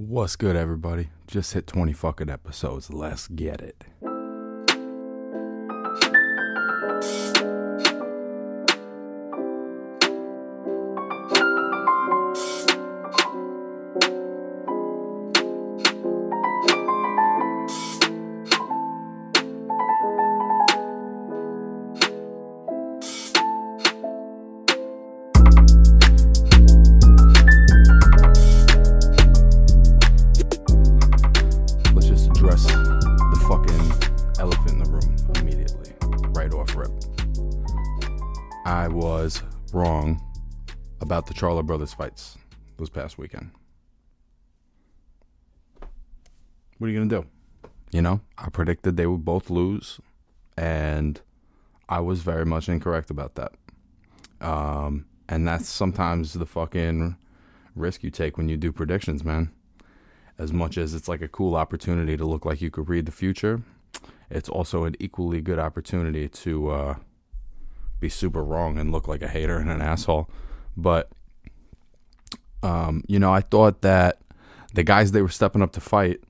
What's good, everybody? Just hit 20 fucking episodes. Let's get it. Charlo Brothers fights this past weekend. What are you gonna do? You know, I predicted they would both lose, and I was very much incorrect about that. Um, and that's sometimes the fucking risk you take when you do predictions, man as much as it's like a cool opportunity to look like you could read the future, it's also an equally good opportunity to uh, be super wrong and look like a hater and an asshole. But, um, you know, I thought that the guys they were stepping up to fight,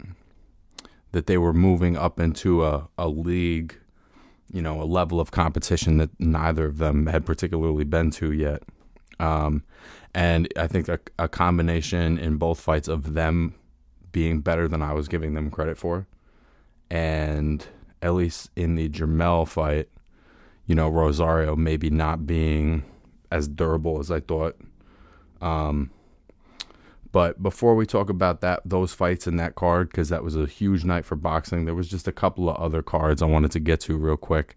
that they were moving up into a, a league, you know, a level of competition that neither of them had particularly been to yet. Um, and I think a, a combination in both fights of them being better than I was giving them credit for. And at least in the Jermel fight, you know, Rosario maybe not being as durable as I thought. Um, but before we talk about that, those fights in that card, because that was a huge night for boxing, there was just a couple of other cards I wanted to get to real quick.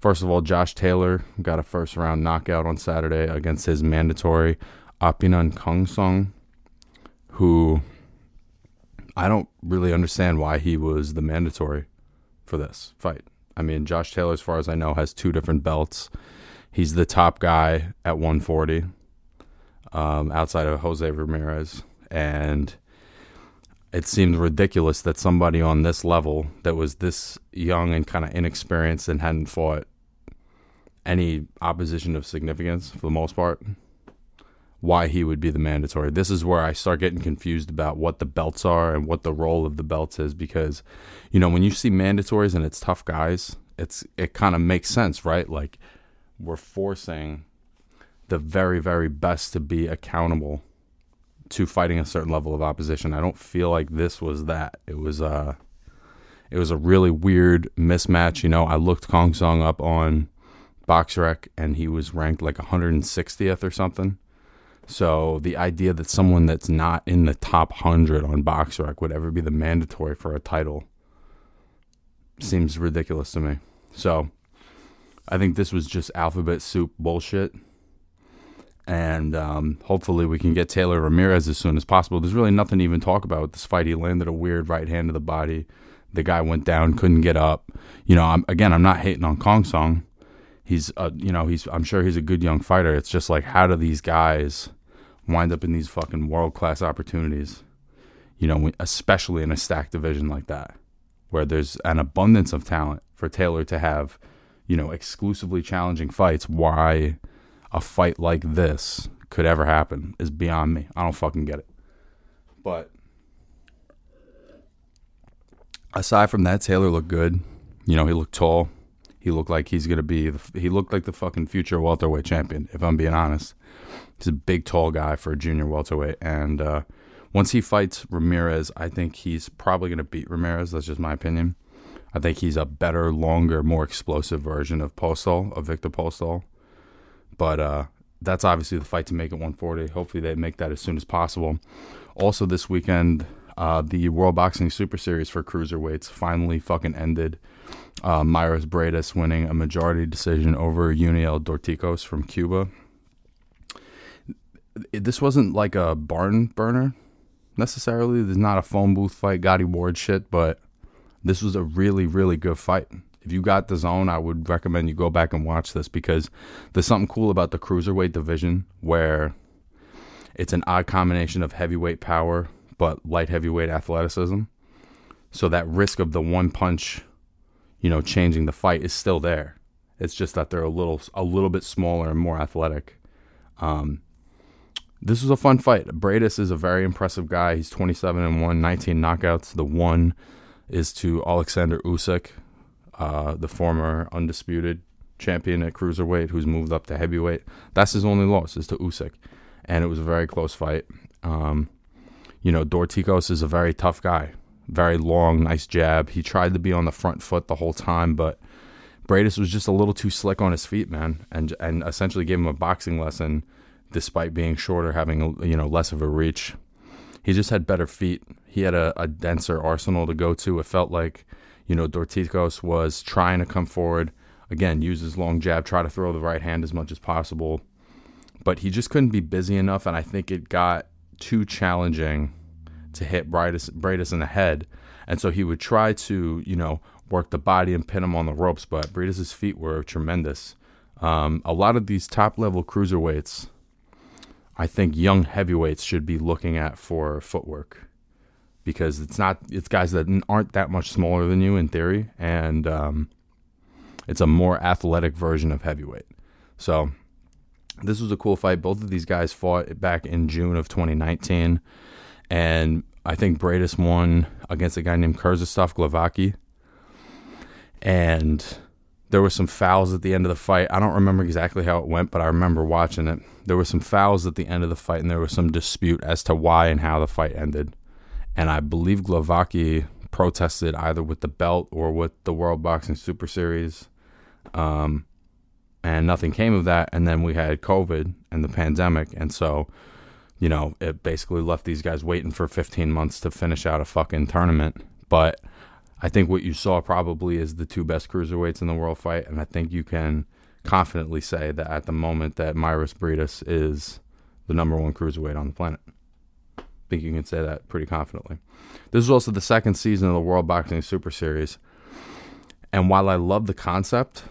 First of all, Josh Taylor got a first round knockout on Saturday against his mandatory Apinun Khongsong, who I don't really understand why he was the mandatory for this fight. I mean, Josh Taylor, as far as I know, has two different belts. He's the top guy at 140, um, outside of Jose Ramirez, and it seemed ridiculous that somebody on this level, that was this young and kind of inexperienced and hadn't fought any opposition of significance for the most part, why he would be the mandatory. This is where I start getting confused about what the belts are and what the role of the belts is because you know, when you see mandatories and it's tough guys, it's it kind of makes sense, right? Like we're forcing the very very best to be accountable to fighting a certain level of opposition. I don't feel like this was that. It was uh it was a really weird mismatch, you know. I looked Khongsong up on BoxRec and he was ranked like 160th or something. So the idea that someone that's not in the top 100 on BoxRec would ever be the mandatory for a title seems ridiculous to me. So I think this was just alphabet soup bullshit. And um, hopefully we can get Taylor Ramirez as soon as possible. There's really nothing to even talk about with this fight. He landed a weird right hand to the body. The guy went down, couldn't get up. You know, I'm, again, I'm not hating on Khongsong he's you know he's I'm sure he's a good young fighter. It's just like how do these guys wind up in these fucking world class opportunities? You know, especially in a stacked division like that, where there's an abundance of talent for Taylor to have, you know, exclusively challenging fights. Why a fight like this could ever happen is beyond me. I don't fucking get it. But aside from that, Taylor looked good. You know, he looked tall. He looked like he's gonna be. The, he looked like the fucking future welterweight champion. If I'm being honest, he's a big, tall guy for a junior welterweight. And uh, once he fights Ramirez, I think he's probably gonna beat Ramirez. That's just my opinion. I think he's a better, longer, more explosive version of Postol, of Viktor Postol. But uh, that's obviously the fight to make at 140. Hopefully, they make that as soon as possible. Also, this weekend, uh, the World Boxing Super Series for cruiserweights finally fucking ended. Uh, Mairis winning a majority decision over Yuniel Dorticos from Cuba. This wasn't like a barn burner necessarily. There's not a phone booth fight, Gatti Ward shit, but this was a really, really good fight. If you got DAZN, I would recommend you go back and watch this because there's something cool about the cruiserweight division where it's an odd combination of heavyweight power but light heavyweight athleticism. So that risk of the one punch, you know, changing the fight is still there. It's just that they're a little a little bit smaller and more athletic. Um, this was a fun fight. Briedis is a very impressive guy. He's 27 and 1, 19 knockouts. The one is to Alexander Usyk, uh, the former undisputed champion at cruiserweight, who's moved up to heavyweight. That's his only loss is to Usyk, and it was a very close fight. Um, you know, Dorticos is a very tough guy, very long, nice jab. He tried to be on the front foot the whole time, but Briedis was just a little too slick on his feet, man, and and essentially gave him a boxing lesson, despite being shorter, having you know less of a reach. He just had better feet. He had a, a denser arsenal to go to. It felt like, you know, Dorticos was trying to come forward again, use his long jab, try to throw the right hand as much as possible. But he just couldn't be busy enough, and I think it got too challenging to hit Briedis, Briedis in the head. And so he would try to, you know, work the body and pin him on the ropes, but Briedis' feet were tremendous. Um, a lot of these top level cruiserweights, I think young heavyweights should be looking at for footwork because it's not it's guys that aren't that much smaller than you in theory, and um, it's a more athletic version of heavyweight. So this was a cool fight. Both of these guys fought back in June of 2019, and I think Briedis won against a guy named Krzysztof Glowacki, And there were some fouls at the end of the fight. I don't remember exactly how it went, but I remember watching it. There were some fouls at the end of the fight, and there was some dispute as to why and how the fight ended. And I believe Glowacki protested either with the belt or with the World Boxing Super Series. Um, and nothing came of that. And then we had COVID and the pandemic. And so, you know, it basically left these guys waiting for 15 months to finish out a fucking tournament. But I think what you saw probably is the two best cruiserweights in the world fight. And I think you can confidently say that at the moment that Mairis Briedis is the number one cruiserweight on the planet. Think you can say that pretty confidently. This is also the second season of the World Boxing Super Series. And while I love the concept,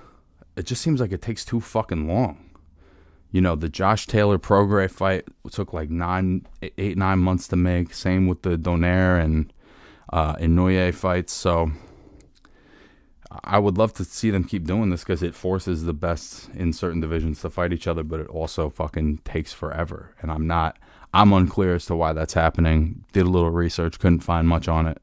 it just seems like it takes too fucking long. You know, the Josh Taylor Prograis fight took like nine, eight, nine months to make. Same with the Donaire and uh, Inoue fights. So I would love to see them keep doing this because it forces the best in certain divisions to fight each other, but it also fucking takes forever. And I'm not, I'm unclear as to why that's happening. Did a little research, couldn't find much on it.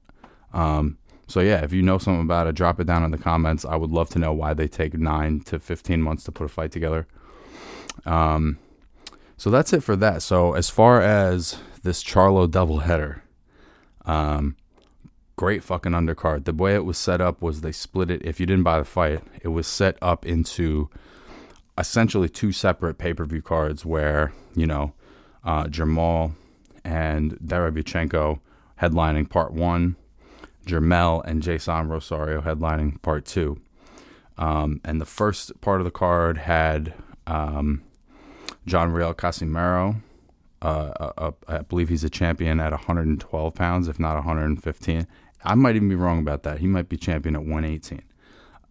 Um, so yeah, if you know something about it, drop it down in the comments. I would love to know why they take nine to fifteen months to put a fight together. Um, so that's it for that. So as far as this Charlo doubleheader, um, great fucking undercard. The way it was set up was they split it. If you didn't buy the fight, it was set up into essentially two separate pay per view cards where you know uh, Jermall and Derevyanchenko headlining part one Jermell and Jason Rosario headlining part two. Um, and the first part of the card had um, John Riel Casimero. Uh, uh, uh, I believe he's a champion at 112 pounds, if not 115. I might even be wrong about that. He might be champion at 118.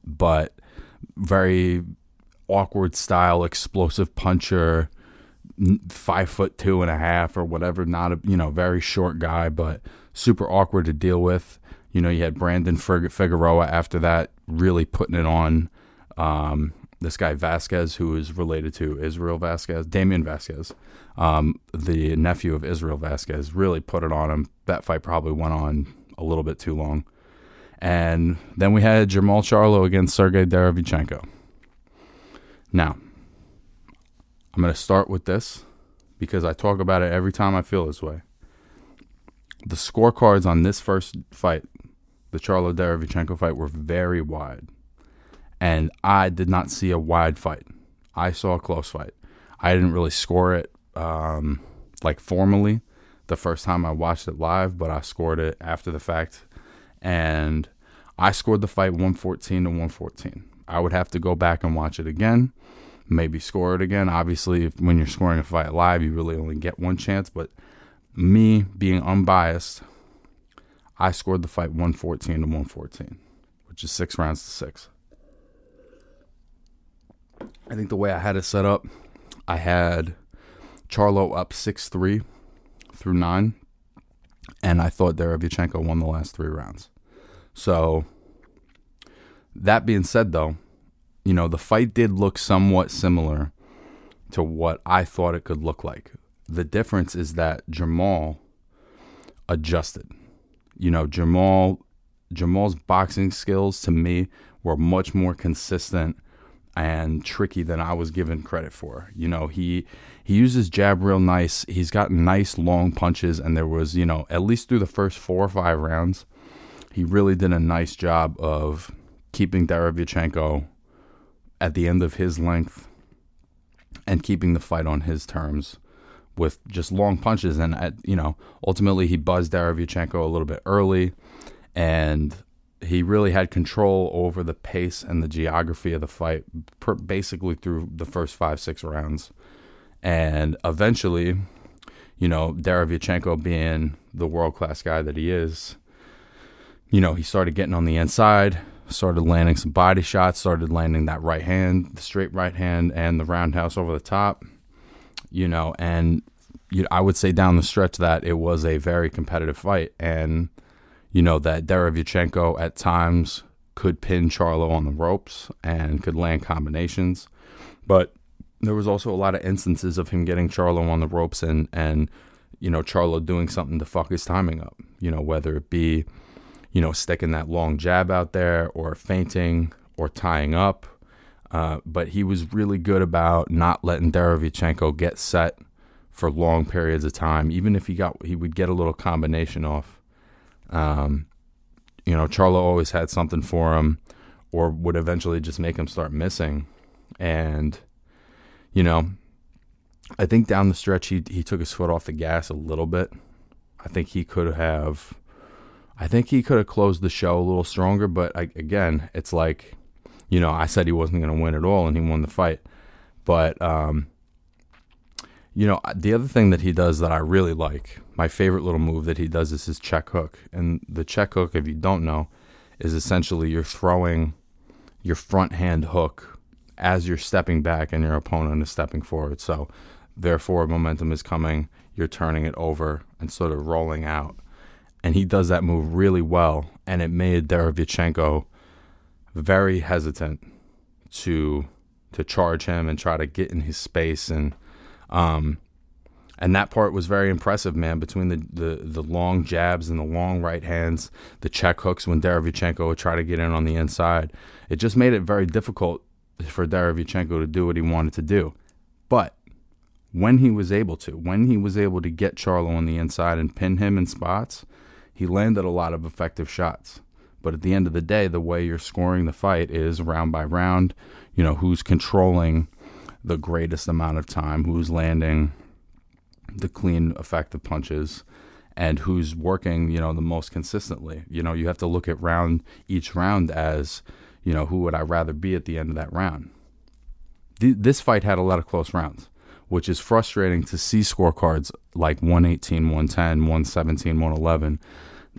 But very awkward style, explosive puncher, five foot two and a half or whatever. Not a you know very short guy, but super awkward to deal with. You know, you had Brandon Figueroa after that, really putting it on. Um, this guy Vasquez, who is related to Israel Vazquez, Damian Vasquez, um, the nephew of Israel Vazquez, really put it on him. That fight probably went on a little bit too long. And then we had Jermall Charlo against Sergey Derevyanchenko. Now, I'm going to start with this because I talk about it every time I feel this way. The scorecards on this first fight the Charlo Derevyanchenko fight were very wide. And I did not see a wide fight. I saw a close fight. I didn't really score it um, like formally the first time I watched it live, but I scored it after the fact. And I scored the fight 114 to 114. I would have to go back and watch it again, maybe score it again. Obviously, if, when you're scoring a fight live, you really only get one chance. But me being unbiased, I scored the fight 114 to 114, which is six rounds to six. I think the way I had it set up, I had Charlo up 6 3 through 9, and I thought Derevyanchenko won the last three rounds. So, that being said, though, you know, the fight did look somewhat similar to what I thought it could look like. the difference is that Jermall adjusted. You know, Jermall Jermall's boxing skills to me were much more consistent and tricky than I was given credit for. You know, he he uses jab real nice. He's got nice long punches and there was, you know, at least through the first 4 or 5 rounds, he really did a nice job of keeping Derevyanchenko at the end of his length and keeping the fight on his terms with just long punches. And, at, you know, ultimately he buzzed Derevyanchenko a little bit early and he really had control over the pace and the geography of the fight per, basically through the first five, six rounds. And eventually, you know, Derevyanchenko being the world class guy that he is, you know, he started getting on the inside, started landing some body shots, started landing that right hand, the straight right hand, and the roundhouse over the top. You know, and you, I would say down the stretch that it was a very competitive fight, and you know that Derevyanchenko at times could pin Charlo on the ropes and could land combinations, but there was also a lot of instances of him getting Charlo on the ropes and and you know Charlo doing something to fuck his timing up. You know whether it be you know, sticking that long jab out there or feinting or tying up. Uh, but he was really good about not letting Derevyanchenko get set for long periods of time. Even if he got, he would get a little combination off. Um, you know, Charlo always had something for him, or would eventually just make him start missing. And, you know, I think down the stretch he he took his foot off the gas a little bit. I think he could have I think he could have closed the show a little stronger, but I, again, it's like, you know, I said he wasn't going to win at all, and he won the fight. But, um, you know, the other thing that he does that I really like, my favorite little move that he does is his check hook. And the check hook, if you don't know, is essentially you're throwing your front hand hook as you're stepping back and your opponent is stepping forward. So, therefore, momentum is coming, you're turning it over and sort of rolling out and he does that move really well, and it made Derevyanchenko very hesitant to to charge him and try to get in his space and um and that part was very impressive, man. Between the, the, the long jabs and the long right hands, the check hooks when Derevyanchenko would try to get in on the inside, it just made it very difficult for Derevyanchenko to do what he wanted to do. But when he was able to, when he was able to get Charlo on the inside and pin him in spots, he landed a lot of effective shots. But at the end of the day, the way you're scoring the fight is round by round. You know, who's controlling the greatest amount of time, who's landing the clean, effective punches, and who's working, you know, the most consistently. You know, you have to look at round each round as, you know, who would I rather be at the end of that round. Th- this fight had a lot of close rounds, which is frustrating to see scorecards like 118, 110, 117, 111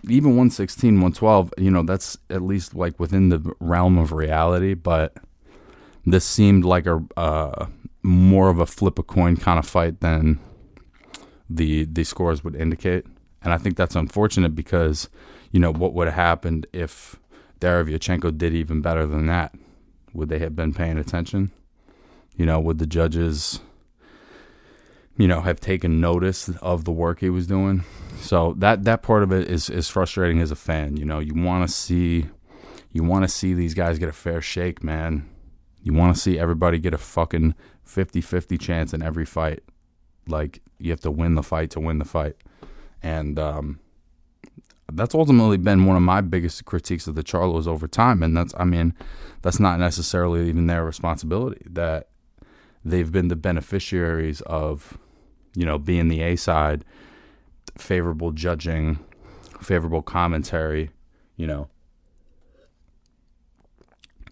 even 116, 112, you know, that's at least like within the realm of reality, but this seemed like a uh, more of a flip a coin kind of fight than the the scores would indicate. And I think that's unfortunate because, you know, what would have happened if Derevyanchenko did even better than that? Would they have been paying attention? You know, would the judges, you know, have taken notice of the work he was doing? So that that part of it is is frustrating as a fan. You know, you want to see you want to see these guys get a fair shake, man. You want to see everybody get a fucking 50-50 chance in every fight. Like you have to win the fight to win the fight. And um, that's ultimately been one of my biggest critiques of the Charlos over time and that's I mean, that's not necessarily even their responsibility that they've been the beneficiaries of you know, being the A side favorable judging, favorable commentary, you know.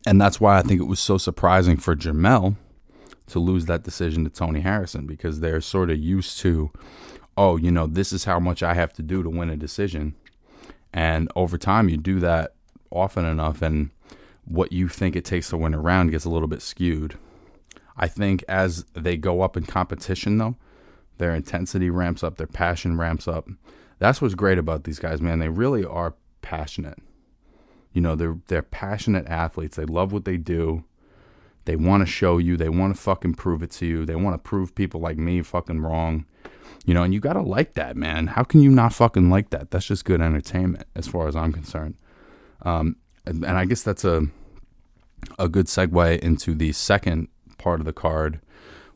And that's why I think it was so surprising for Jermell to lose that decision to Tony Harrison because they're sort of used to, oh, you know, this is how much I have to do to win a decision. And over time, you do that often enough, and what you think it takes to win a round gets a little bit skewed. I think as they go up in competition, though, their intensity ramps up, their passion ramps up. That's what's great about these guys, man. They really are passionate. You know, they're they're passionate athletes. They love what they do. They want to show you. They want to fucking prove it to you. They want to prove people like me fucking wrong. You know, and you gotta like that, man. How can you not fucking like that? That's just good entertainment, as far as I'm concerned. Um, and, and I guess that's a a good segue into the second part of the card,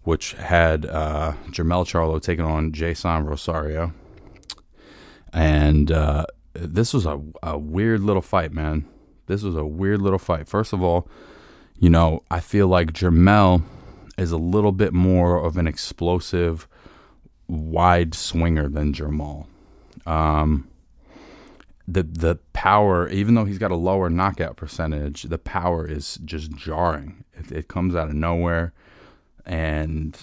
which had uh, Jermell Charlo taking on Jason Rosario, and uh, this was a, a weird little fight, man. This was a weird little fight. First of all, you know, I feel like Jermell is a little bit more of an explosive, wide swinger than Jermall. Um, the the power, even though he's got a lower knockout percentage, the power is just jarring. It, it comes out of nowhere, and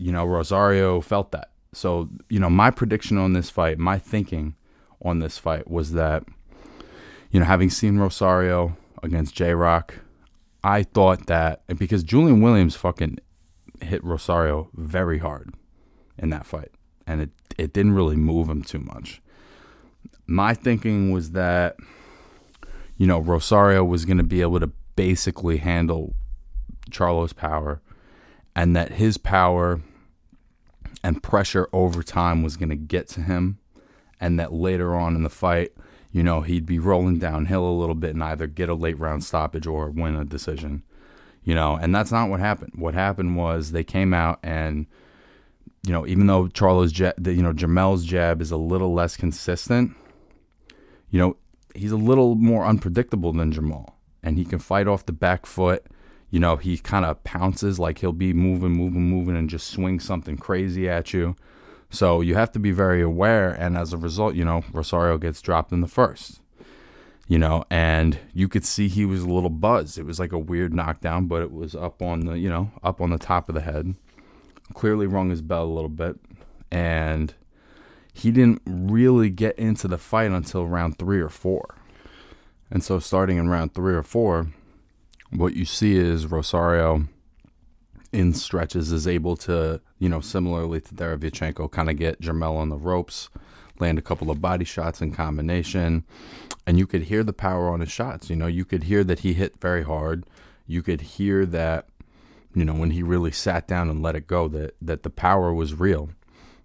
you know Rosario felt that. So you know my prediction on this fight, my thinking on this fight was that, you know, having seen Rosario against J Rock, I thought that because Julian Williams fucking hit Rosario very hard in that fight, and it it didn't really move him too much. My thinking was that, you know, Rosario was going to be able to basically handle Charlo's power, and that his power and pressure over time was going to get to him, and that later on in the fight, you know, he'd be rolling downhill a little bit and either get a late round stoppage or win a decision you know, and that's not what happened. What happened was they came out and, you know, even though Charlo's jab, you know, Jermell's jab is a little less consistent, you know, he's a little more unpredictable than Jermall, and he can fight off the back foot. You know, he kind of pounces like he'll be moving, moving, moving, and just swing something crazy at you. So you have to be very aware, and as a result, you know, Rosario gets dropped in the first you know, and you could see he was a little buzzed. It was like a weird knockdown, but it was up on the, you know, up on the top of the head. Clearly rung his bell a little bit, and he didn't really get into the fight until round three or four. And so, starting in round three or four, what you see is Rosario in stretches is able to, you know, similarly to Derevyanchenko, kind of get Jermell on the ropes, land a couple of body shots in combination, and you could hear the power on his shots. You know, you could hear that he hit very hard. You could hear that, you know, when he really sat down and let it go, that that the power was real.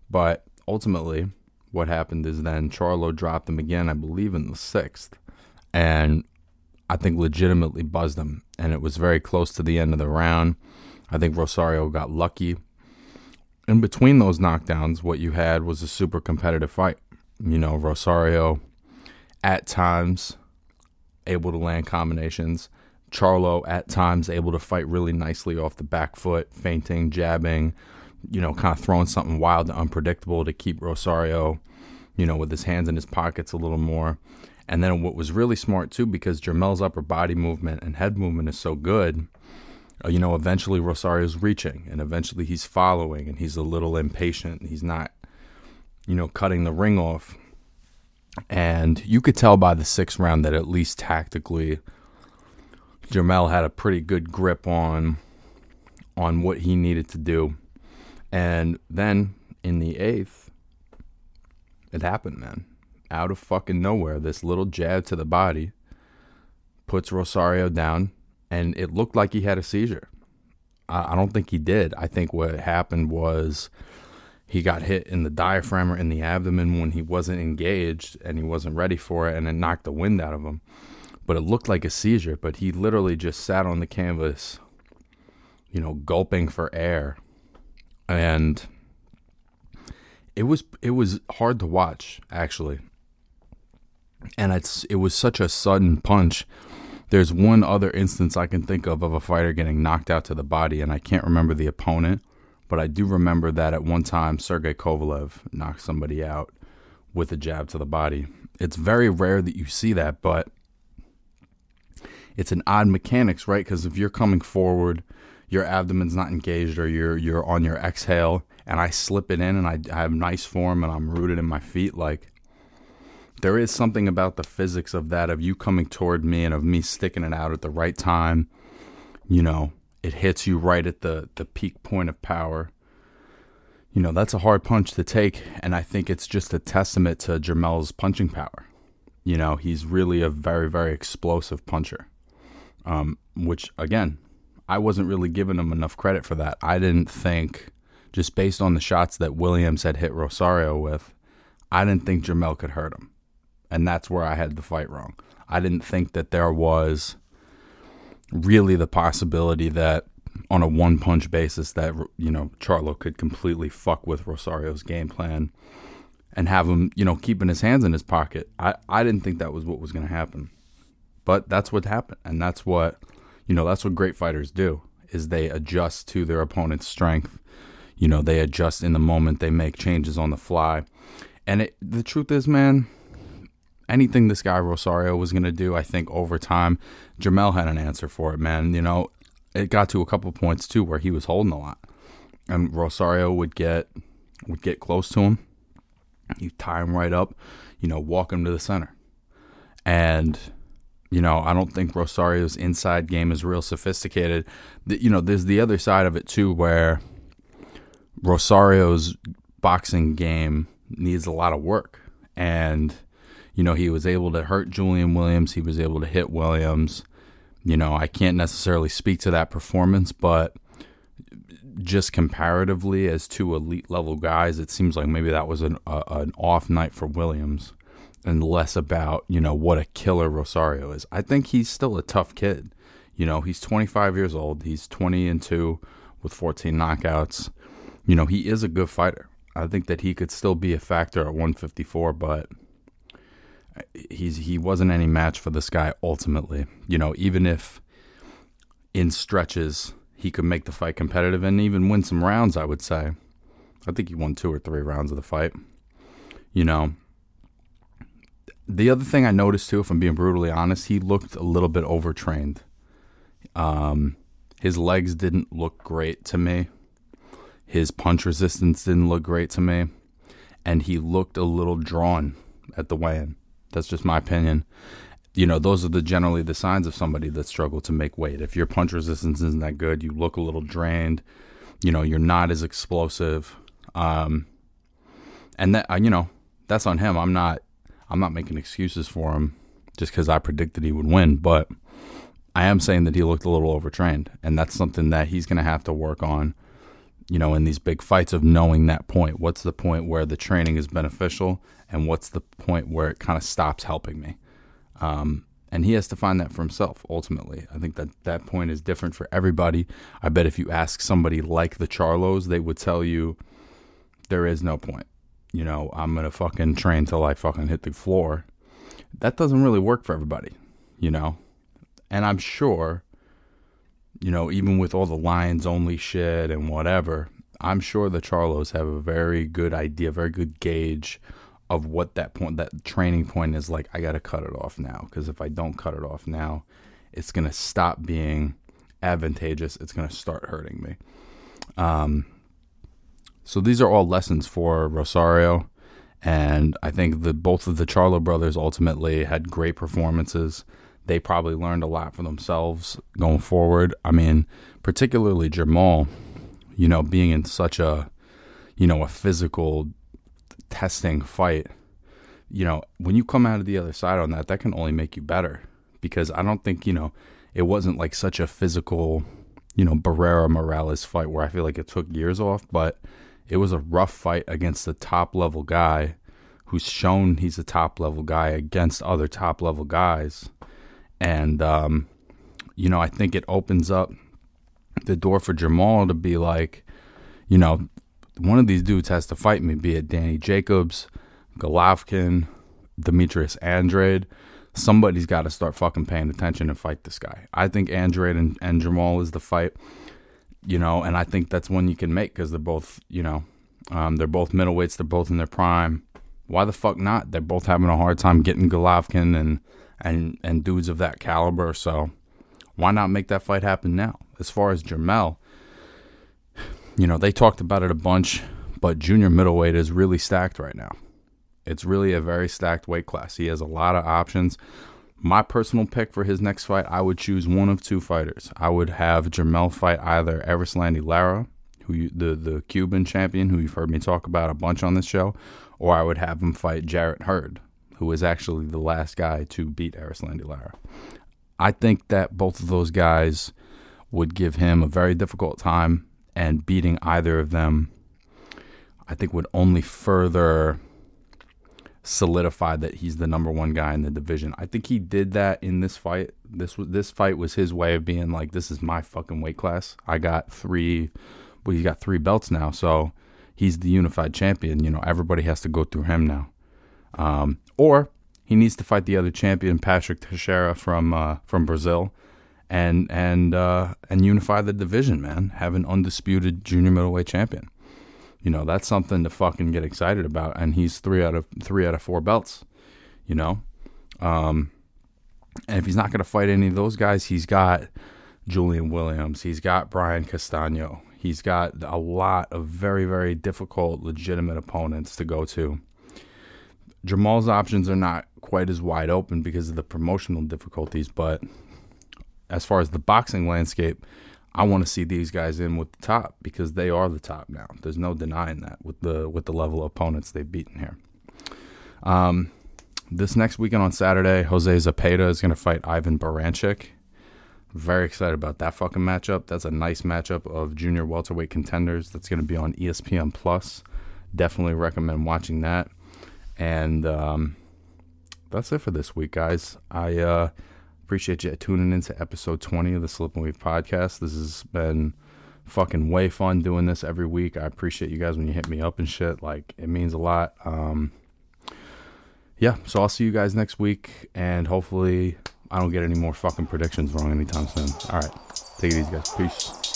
But ultimately, what happened is then Charlo dropped him again, I believe, in the sixth, and I think legitimately buzzed him. And it was very close to the end of the round. I think Rosario got lucky. In between those knockdowns, what you had was a super competitive fight. You know, Rosario at times able to land combinations. Charlo at times able to fight really nicely off the back foot, feinting, jabbing, you know, kind of throwing something wild and unpredictable to keep Rosario, you know, with his hands in his pockets a little more. And then what was really smart too, because Jermell's upper body movement and head movement is so good, uh, you know, eventually Rosario's reaching and eventually he's following and he's a little impatient. He's not, you know, cutting the ring off and you could tell by the sixth round that at least tactically, Jermell had a pretty good grip on on what he needed to do. And then in the eighth, it happened, man. Out of fucking nowhere, this little jab to the body puts Rosario down, and it looked like he had a seizure. I, I don't think he did. I think what happened was he got hit in the diaphragm or in the abdomen when he wasn't engaged and he wasn't ready for it and it knocked the wind out of him. But it looked like a seizure, but he literally just sat on the canvas, you know, gulping for air. And it was it was hard to watch actually. And it's it was such a sudden punch. There's one other instance I can think of of a fighter getting knocked out to the body and I can't remember the opponent but I do remember that at one time Sergey Kovalev knocked somebody out with a jab to the body. It's very rare that you see that, but it's an odd mechanics, right? Because if you're coming forward, your abdomen's not engaged, or you're you're on your exhale, and I slip it in, and I, I have nice form, and I'm rooted in my feet, like there is something about the physics of that, of you coming toward me, and of me sticking it out at the right time, you know, it hits you right at the the peak point of power. You know, that's a hard punch to take, and I think it's just a testament to Jermell's punching power. You know, he's really a very, very explosive puncher. Um, which again, I wasn't really giving him enough credit for that. I didn't think just based on the shots that Williams had hit Rosario with, I didn't think Jermell could hurt him. And that's where I had the fight wrong. I didn't think that there was really the possibility that on a one punch basis that you know Charlo could completely fuck with Rosario's game plan and have him, you know, keeping his hands in his pocket. I, I didn't think that was what was going to happen. But that's what happened and that's what you know, that's what great fighters do is they adjust to their opponent's strength. You know, they adjust in the moment, they make changes on the fly. And it, the truth is, man, anything this guy Rosario was going to do, I think over time, Jermell had an answer for it, man. You know, it got to a couple points too where he was holding a lot. And Rosario would get would get close to him. You tie him right up, you know, walk him to the center. And you know, I don't think Rosario's inside game is real sophisticated. You know, there's the other side of it too, where Rosario's boxing game needs a lot of work. And, you know, he was able to hurt Julian Williams. He was able to hit Williams. You know, I can't necessarily speak to that performance, but just comparatively as two elite level guys, it seems like maybe that was an, uh, an off night for Williams and less about, you know, what a killer Rosario is. I think he's still a tough kid. You know, he's 25 years old. He's 20 and 2 with 14 knockouts. You know, he is a good fighter. I think that he could still be a factor at 154, but he's he wasn't any match for this guy ultimately. You know, even if in stretches he could make the fight competitive and even win some rounds, I would say. I think he won two or three rounds of the fight. You know, the other thing I noticed too, if I'm being brutally honest, he looked a little bit overtrained. Um, his legs didn't look great to me. His punch resistance didn't look great to me, and he looked a little drawn at the weigh-in. That's just my opinion. You know, those are the generally the signs of somebody that struggled to make weight. If your punch resistance isn't that good, you look a little drained. You know, you're not as explosive. Um, and that you know, that's on him. I'm not I'm not making excuses for him just because I predicted he would win, but I am saying that he looked a little overtrained, and that's something that he's going to have to work on. You know, in these big fights of knowing that point. What's the point where the training is beneficial, and what's the point where it kind of stops helping me? Um, and he has to find that for himself ultimately. I think that that point is different for everybody. I bet if you ask somebody like the Charlos, they would tell you there is no point you know, I'm gonna fucking train till I fucking hit the floor. That doesn't really work for everybody, you know. And I'm sure, you know, even with all the Lions only shit and whatever, I'm sure the Charlos have a very good idea, very good gauge of what that point, that training point is like. I got to cut it off now because if I don't cut it off now, it's gonna stop being advantageous. It's gonna start hurting me. Um, so these are all lessons for Rosario, and I think that both of the Charlo brothers ultimately had great performances. They probably learned a lot for themselves going forward. I mean, particularly Jermall, you know, being in such a, you know, a physical testing fight. You know, when you come out of the other side on that, that can only make you better because I don't think, you know, it wasn't like such a physical, you know, Barrera Morales fight where I feel like it took years off, but it was a rough fight against the top level guy who's shown he's a top level guy against other top level guys. And, um, you know, I think it opens up the door for Jermall to be like, you know, one of these dudes has to fight me, be it Danny Jacobs, Golovkin, Demetrius Andrade. Somebody's got to start fucking paying attention and fight this guy. I think Andrade and, and Jermall is the fight you know, and I think that's one you can make because they're both, you know, um, they're both middleweights. They're both in their prime. Why the fuck not? They're both having a hard time getting Golovkin and and and dudes of that caliber. So why not make that fight happen now? As far as Jermell, you know, they talked about it a bunch, but junior middleweight is really stacked right now. It's really a very stacked weight class. He has a lot of options my personal pick for his next fight, I would choose one of two fighters. I would have Jermell fight either Erislandy Lara, who you, the the Cuban champion, who you've heard me talk about a bunch on this show, or I would have him fight Jarrett Hurd, who was actually the last guy to beat Erislandy Lara. I think that both of those guys would give him a very difficult time, and beating either of them I think would only further solidify that he's the number one guy in the division. I think he did that in this fight. This was this fight was his way of being like, this is my fucking weight class. I got three, well, he's got three belts now, so he's the unified champion. You know, everybody has to go through him now. Um, or he needs to fight the other champion, Patrick Teixeira from uh, from Brazil, and and uh, and unify the division. Man, have an undisputed junior middleweight champion. You know, that's something to fucking get excited about. And he's three out of three out of four belts. You know, um, and if he's not going to fight any of those guys, he's got Julian Williams. He's got Brian Castano. He's got a lot of very, very difficult, legitimate opponents to go to. Jermall's options are not quite as wide open because of the promotional difficulties, but as far as the boxing landscape, I want to see these guys in with the top because they are the top now. There's no denying that with the with the level of opponents they've beaten here. Um, this next weekend on Saturday, Jose Zepeda is going to fight Ivan Baranchyk. Very excited about that fucking matchup. That's a nice matchup of junior welterweight contenders. That's going to be on ESPN Plus. Definitely recommend watching that. And um, that's it for this week, guys. I uh, Appreciate you tuning into episode 20 of the Slip and Weave podcast. This has been fucking way fun doing this every week. I appreciate you guys when you hit me up and shit. Like, it means a lot. Um, yeah, so I'll see you guys next week, and hopefully I don't get any more fucking predictions wrong anytime soon. All right, take it easy, guys. Peace.